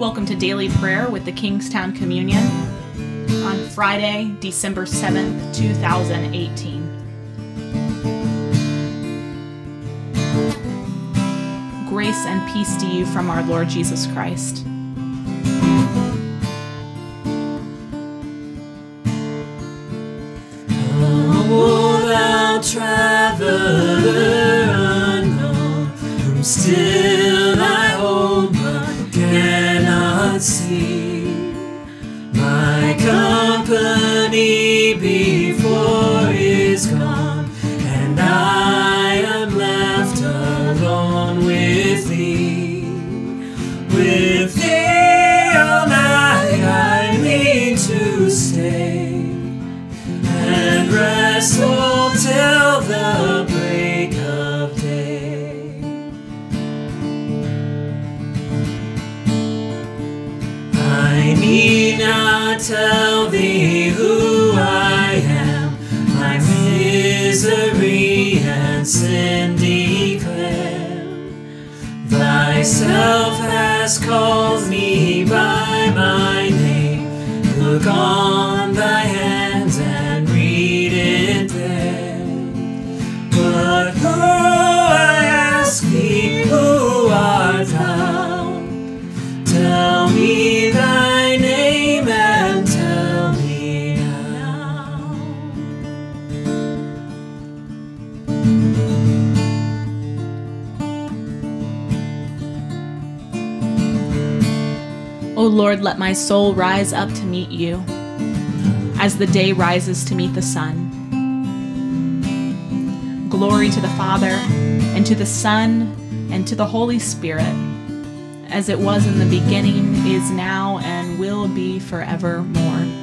Welcome to Daily Prayer with the Kingstown Communion on Friday, December 7th, 2018. Grace and peace to you from our Lord Jesus Christ. Thou traveler unknown, whom still Thyself has called me by my name. Look on O Lord, let my soul rise up to meet you as the day rises to meet the sun. Glory to the Father, and to the Son, and to the Holy Spirit, as it was in the beginning, is now, and will be forevermore.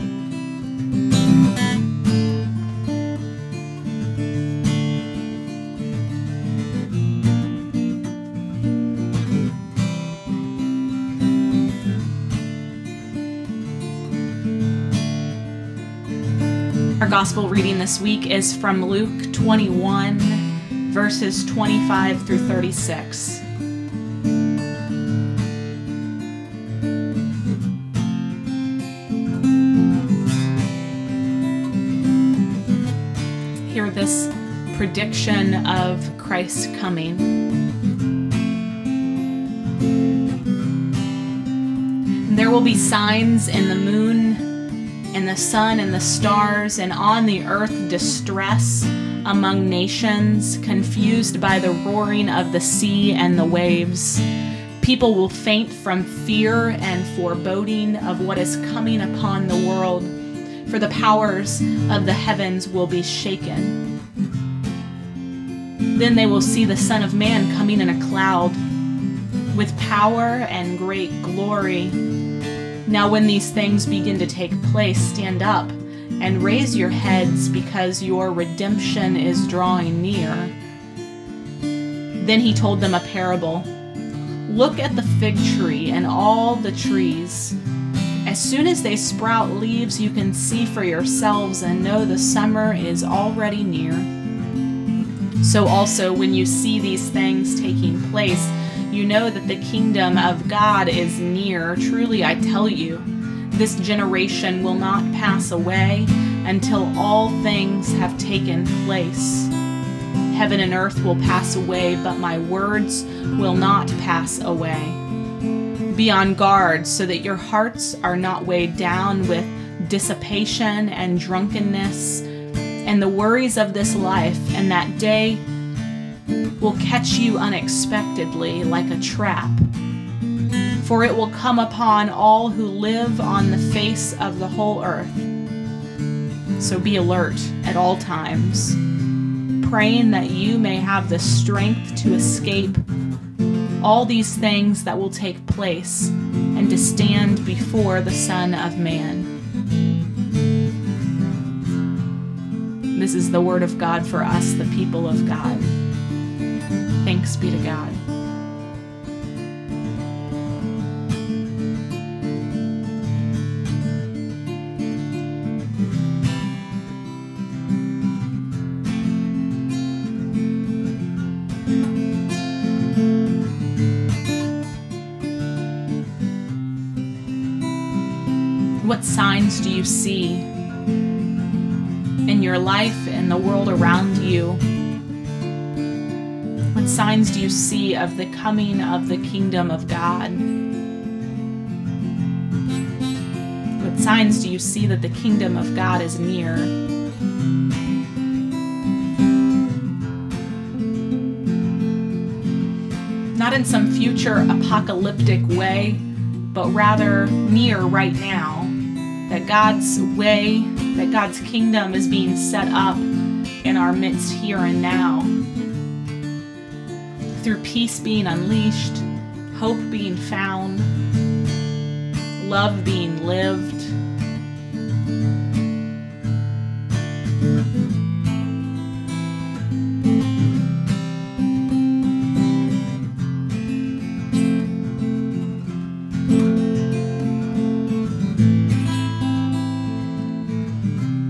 Our gospel reading this week is from Luke 21, verses 25 through 36. Hear this prediction of Christ's coming. There will be signs in the moon and the sun and the stars, and on the earth distress among nations, confused by the roaring of the sea and the waves. People will faint from fear and foreboding of what is coming upon the world, for the powers of the heavens will be shaken. Then they will see the Son of Man coming in a cloud with power and great glory. Now, when these things begin to take place, stand up and raise your heads because your redemption is drawing near. Then he told them a parable Look at the fig tree and all the trees. As soon as they sprout leaves, you can see for yourselves and know the summer is already near. So, also, when you see these things taking place, you know that the kingdom of God is near. Truly, I tell you, this generation will not pass away until all things have taken place. Heaven and earth will pass away, but my words will not pass away. Be on guard so that your hearts are not weighed down with dissipation and drunkenness and the worries of this life, and that day will catch you unexpectedly like a trap. For it will come upon all who live on the face of the whole earth. So be alert at all times, praying that you may have the strength to escape all these things that will take place and to stand before the Son of Man. This is the word of God for us, the people of God. Thanks be to God. What signs do you see in your life and the world around you? What signs do you see of the coming of the kingdom of God? What signs do you see that the kingdom of God is near? Not in some future apocalyptic way, but rather near right now. That God's way, that God's kingdom is being set up in our midst here and now. Through peace being unleashed, hope being found, love being lived.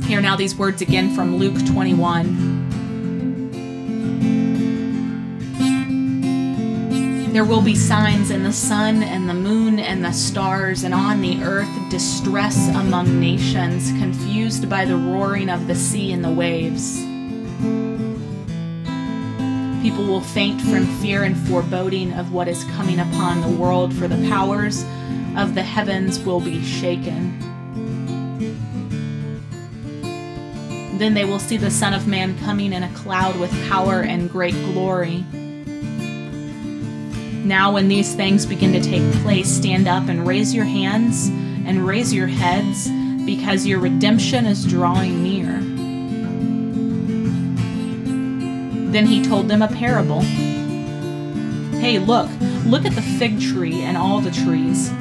Hear now these words again from Luke 21. There will be signs in the sun and the moon and the stars, and on the earth distress among nations, confused by the roaring of the sea and the waves. People will faint from fear and foreboding of what is coming upon the world, for the powers of the heavens will be shaken. Then they will see the Son of Man coming in a cloud with power and great glory. Now, when these things begin to take place, stand up and raise your hands and raise your heads, because your redemption is drawing near. Then he told them a parable. Hey, look, look at the fig tree and all the trees.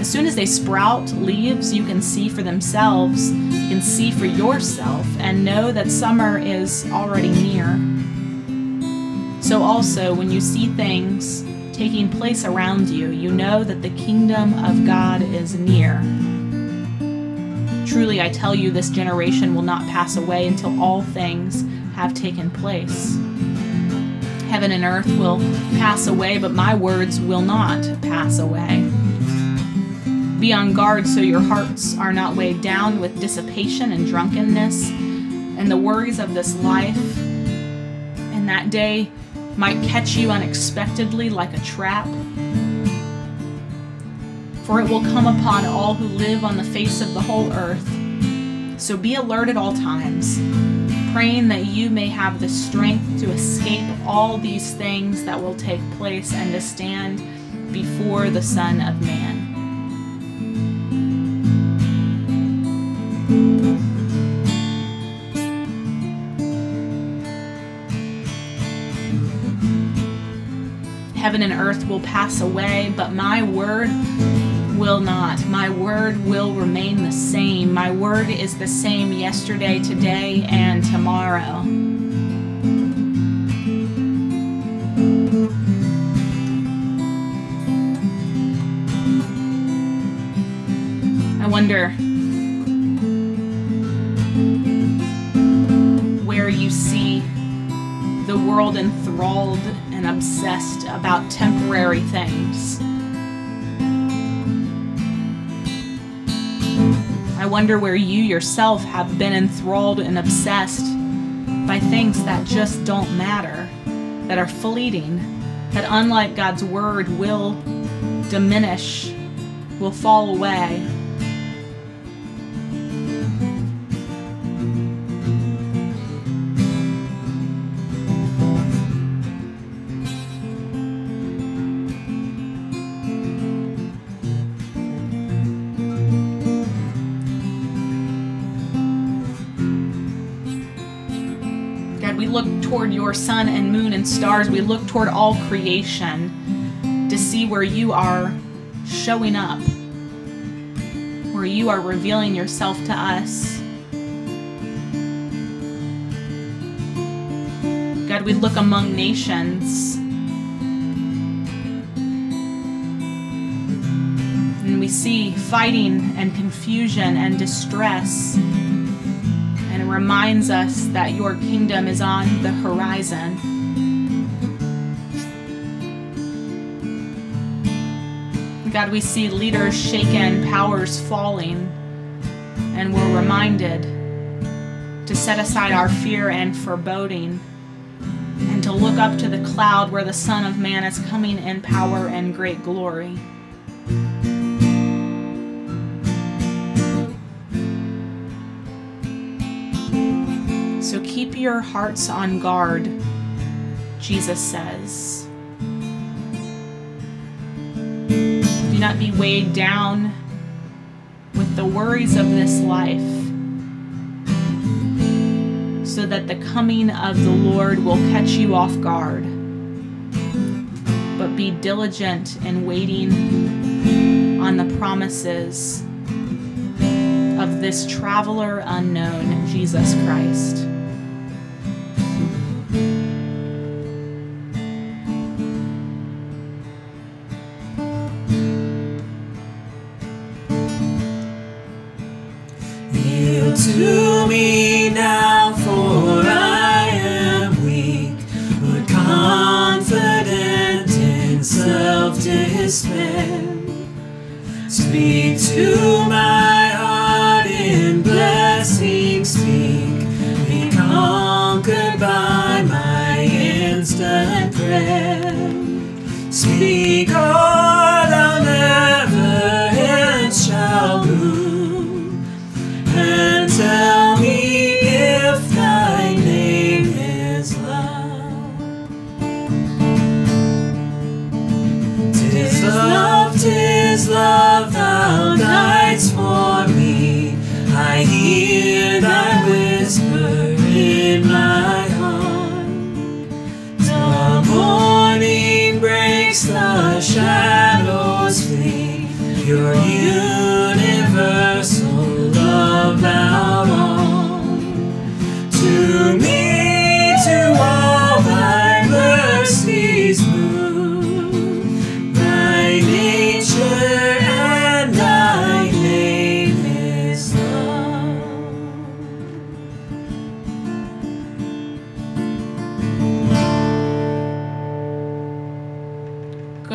As soon as they sprout leaves, you can see for themselves, you can see for yourself, and know that summer is already near. So, also, when you see things taking place around you, you know that the kingdom of God is near. Truly, I tell you, this generation will not pass away until all things have taken place. Heaven and earth will pass away, but my words will not pass away. Be on guard so your hearts are not weighed down with dissipation and drunkenness and the worries of this life. And that day might catch you unexpectedly like a trap. For it will come upon all who live on the face of the whole earth. So be alert at all times, praying that you may have the strength to escape all these things that will take place and to stand before the Son of Man. Heaven and earth will pass away, but my word will not. My word will remain the same. My word is the same yesterday, today, and tomorrow. I wonder where you see the world enthralled and obsessed about temporary things. I wonder where you yourself have been enthralled and obsessed by things that just don't matter, that are fleeting, that unlike God's word will diminish, will fall away. Toward your sun and moon and stars. We look toward all creation to see where you are showing up, where you are revealing yourself to us. God, we look among nations and we see fighting and confusion and distress. Reminds us that your kingdom is on the horizon. God, we see leaders shaken, powers falling, and we're reminded to set aside our fear and foreboding and to look up to the cloud where the Son of Man is coming in power and great glory. So keep your hearts on guard, Jesus says. Do not be weighed down with the worries of this life, so that the coming of the Lord will catch you off guard. But be diligent in waiting on the promises of this traveler unknown, Jesus Christ. Self despair. Speak to my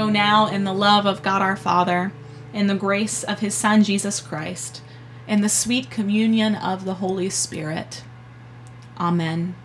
Now in the love of God our Father, in the grace of his Son Jesus Christ, in the sweet communion of the Holy Spirit. Amen.